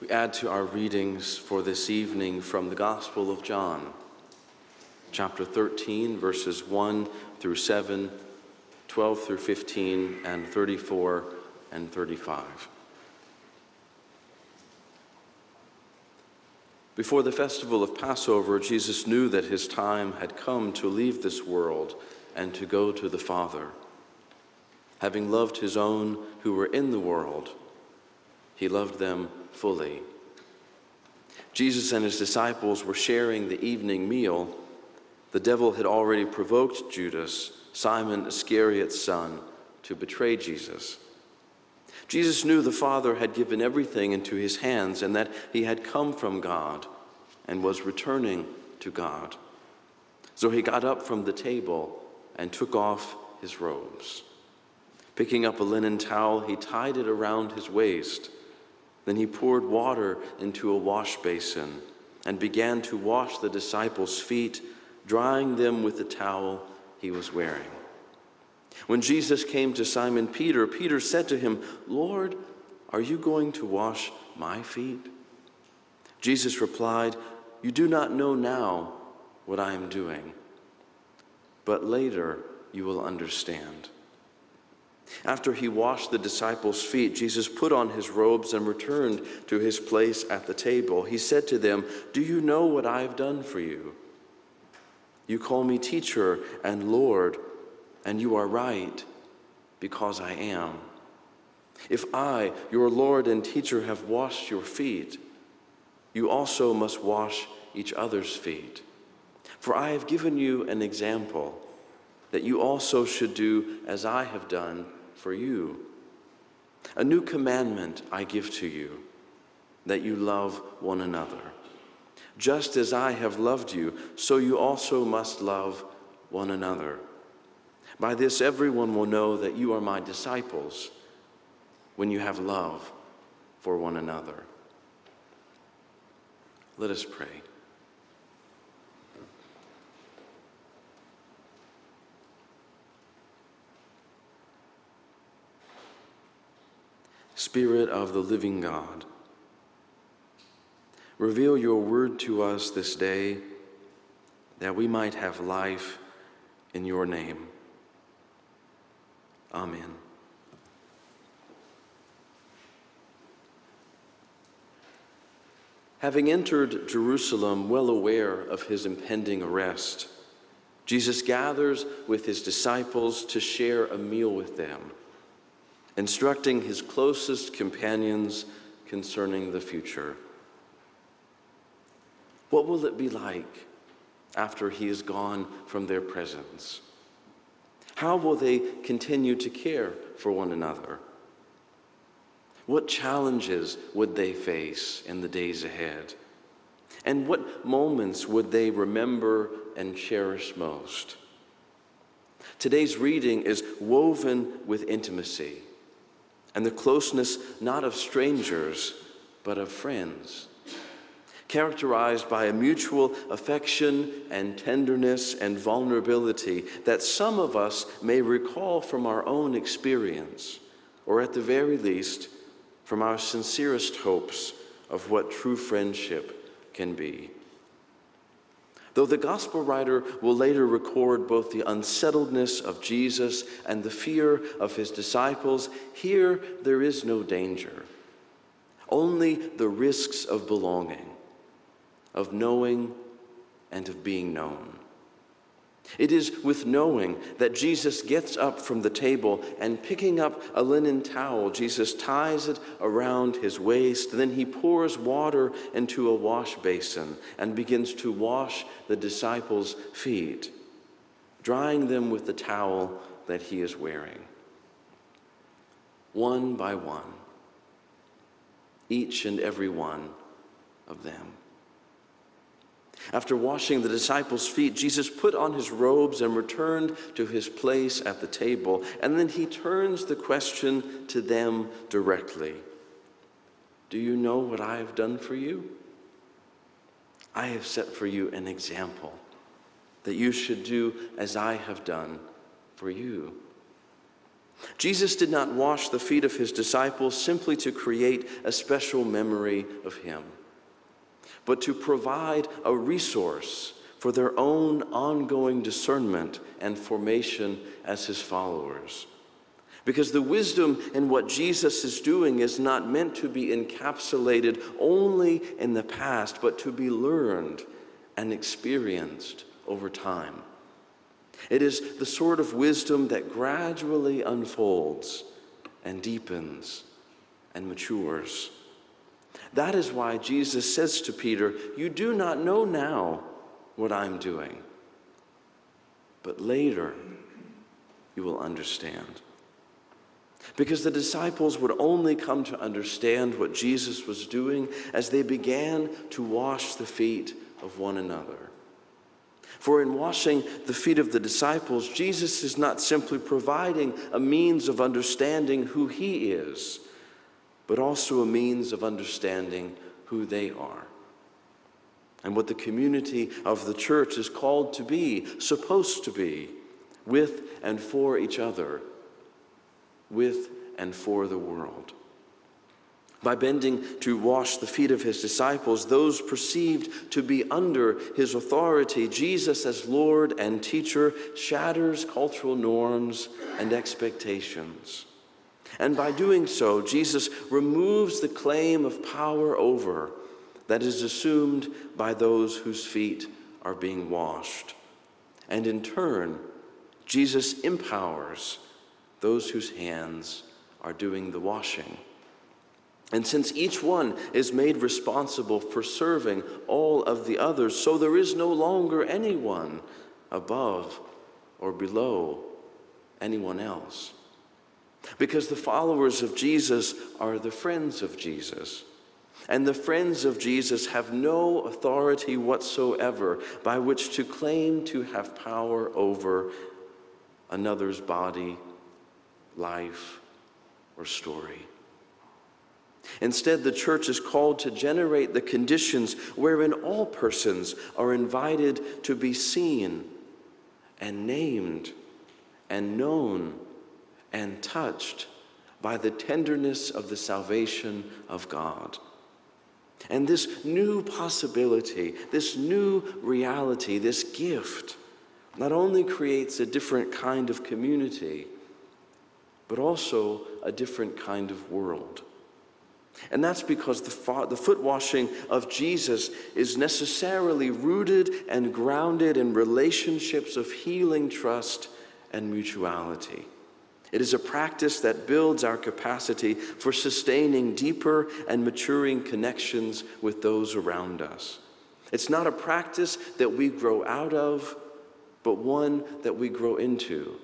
We add to our readings for this evening from the Gospel of John, chapter 13, verses 1 through 7, 12 through 15, and 34 and 35. Before the festival of Passover, Jesus knew that his time had come to leave this world and to go to the Father. Having loved his own who were in the world, he loved them fully. Jesus and his disciples were sharing the evening meal. The devil had already provoked Judas, Simon Iscariot's son, to betray Jesus. Jesus knew the Father had given everything into his hands and that he had come from God and was returning to God. So he got up from the table and took off his robes. Picking up a linen towel, he tied it around his waist. Then he poured water into a wash basin and began to wash the disciples' feet, drying them with the towel he was wearing. When Jesus came to Simon Peter, Peter said to him, Lord, are you going to wash my feet? Jesus replied, You do not know now what I am doing, but later you will understand. After he washed the disciples' feet, Jesus put on his robes and returned to his place at the table. He said to them, Do you know what I have done for you? You call me teacher and Lord and you are right, because I am. If I, your Lord and teacher, have washed your feet, you also must wash each other's feet. For I have given you an example that you also should do as I have done for you. A new commandment I give to you, that you love one another. Just as I have loved you, so you also must love one another. By this, everyone will know that you are my disciples when you have love for one another. Let us pray. Spirit of the living God, reveal your word to us this day that we might have life in your name. Amen. Having entered Jerusalem well aware of his impending arrest, Jesus gathers with his disciples to share a meal with them, instructing his closest companions concerning the future. What will it be like after he is gone from their presence? How will they continue to care for one another? What challenges would they face in the days ahead? And what moments would they remember and cherish most? Today's reading is woven with intimacy and the closeness not of strangers, but of friends characterized by a mutual affection and tenderness and vulnerability that some of us may recall from our own experience, or at the very least, from our sincerest hopes of what true friendship can be. Though the gospel writer will later record both the unsettledness of Jesus and the fear of his disciples, here there is no danger, only the risks of belonging of knowing and of being known. It is with knowing that Jesus gets up from the table and picking up a linen towel, Jesus ties it around his waist. Then he pours water into a wash basin and begins to wash the disciples' feet, drying them with the towel that he is wearing. One by one, each and every one of them. After washing the disciples' feet, Jesus put on his robes and returned to his place at the table. And then he turns the question to them directly Do you know what I have done for you? I have set for you an example that you should do as I have done for you. Jesus did not wash the feet of his disciples simply to create a special memory of him, but to provide a resource for their own ongoing discernment and formation as his followers. Because the wisdom in what Jesus is doing is not meant to be encapsulated only in the past, but to be learned and experienced over time. It is the sort of wisdom that gradually unfolds and deepens and matures. That is why Jesus says to Peter, You do not know now what I'm doing, but later you will understand. Because the disciples would only come to understand what Jesus was doing as they began to wash the feet of one another. For in washing the feet of the disciples, Jesus is not simply providing a means of understanding who he is, but also a means of understanding who they are and what the community of the church is called to be, supposed to be, with and for each other, with and for the world. By bending to wash the feet of his disciples, those perceived to be under his authority, Jesus, as Lord and teacher, shatters cultural norms and expectations. And by doing so, Jesus removes the claim of power over that is assumed by those whose feet are being washed. And in turn, Jesus empowers those whose hands are doing the washing. And since each one is made responsible for serving all of the others, so there is no longer anyone above or below anyone else. Because the followers of Jesus are the friends of Jesus. And the friends of Jesus have no authority whatsoever by which to claim to have power over another's body, life, or story. Instead, the church is called to generate the conditions wherein all persons are invited to be seen and named and known touched by the tenderness of the salvation of God. And this new possibility, this new reality, this gift, not only creates a different kind of community, but also a different kind of world. And that's because the, fa- the foot washing of Jesus is necessarily rooted and grounded in relationships of healing trust and mutuality. It is a practice that builds our capacity for sustaining deeper and maturing connections with those around us. It's not a practice that we grow out of, but one that we grow into,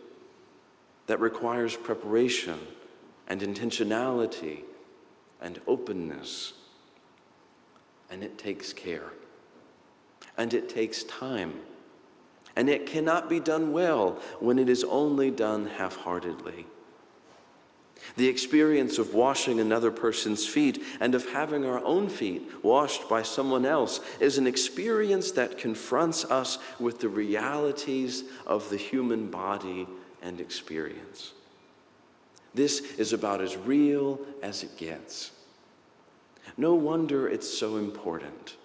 that requires preparation and intentionality and openness. And it takes care. And it takes time. And it cannot be done well when it is only done half heartedly. The experience of washing another person's feet and of having our own feet washed by someone else is an experience that confronts us with the realities of the human body and experience. This is about as real as it gets. No wonder it's so important.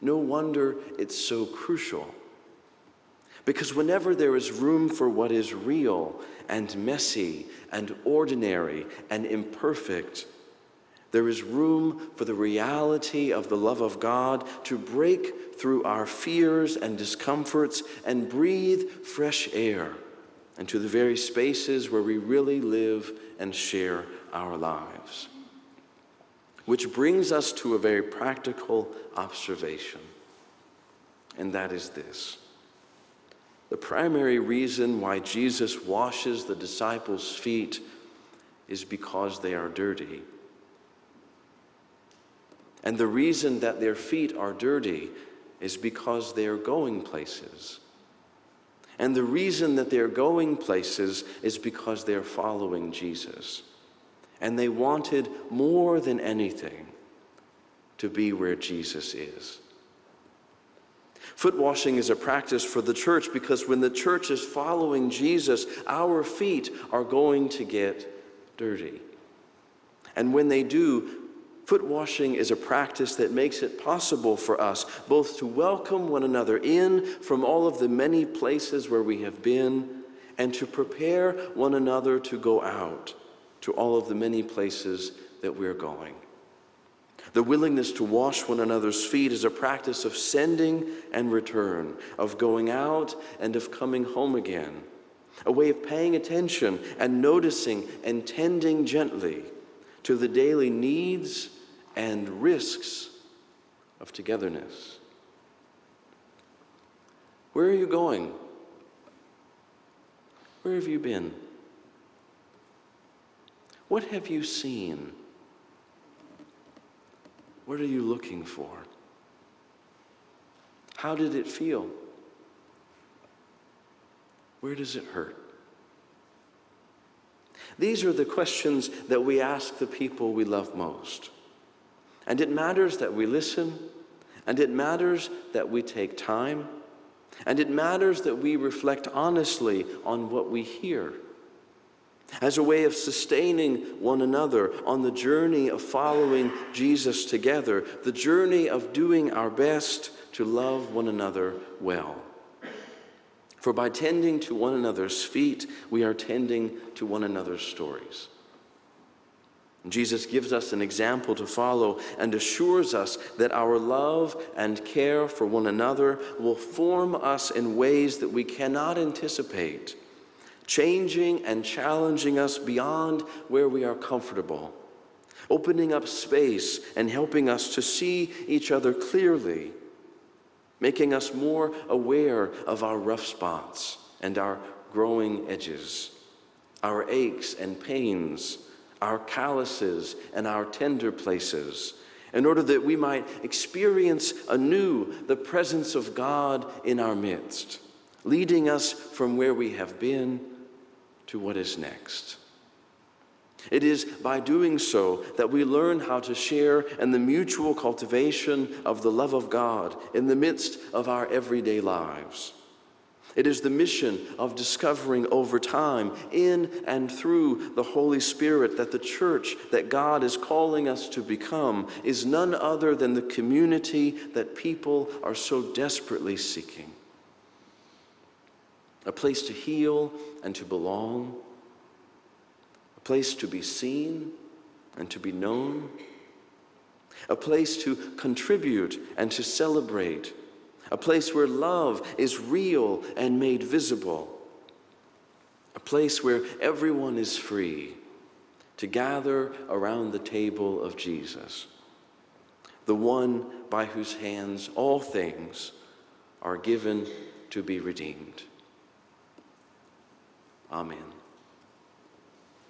No wonder it's so crucial. Because whenever there is room for what is real and messy and ordinary and imperfect, there is room for the reality of the love of God to break through our fears and discomforts and breathe fresh air into the very spaces where we really live and share our lives. Which brings us to a very practical observation, and that is this. The primary reason why Jesus washes the disciples' feet is because they are dirty. And the reason that their feet are dirty is because they are going places. And the reason that they're going places is because they're following Jesus. And they wanted more than anything to be where Jesus is. Foot washing is a practice for the church because when the church is following Jesus, our feet are going to get dirty. And when they do, foot washing is a practice that makes it possible for us both to welcome one another in from all of the many places where we have been and to prepare one another to go out to all of the many places that we're going. The willingness to wash one another's feet is a practice of sending and return, of going out and of coming home again, a way of paying attention and noticing and tending gently to the daily needs and risks of togetherness. Where are you going? Where have you been? What have you seen? What are you looking for? How did it feel? Where does it hurt? These are the questions that we ask the people we love most. And it matters that we listen, and it matters that we take time, and it matters that we reflect honestly on what we hear as a way of sustaining one another on the journey of following Jesus together, the journey of doing our best to love one another well. For by tending to one another's feet, we are tending to one another's stories. Jesus gives us an example to follow and assures us that our love and care for one another will form us in ways that we cannot anticipate changing and challenging us beyond where we are comfortable, opening up space and helping us to see each other clearly, making us more aware of our rough spots and our growing edges, our aches and pains, our calluses and our tender places. In order that we might experience anew the presence of God in our midst, leading us from where we have been to what is next. It is by doing so that we learn how to share in the mutual cultivation of the love of God in the midst of our everyday lives. It is the mission of discovering over time, in and through the Holy Spirit, that the church that God is calling us to become is none other than the community that people are so desperately seeking a place to heal and to belong, a place to be seen and to be known, a place to contribute and to celebrate, a place where love is real and made visible, a place where everyone is free to gather around the table of Jesus, the one by whose hands all things are given to be redeemed. Amen.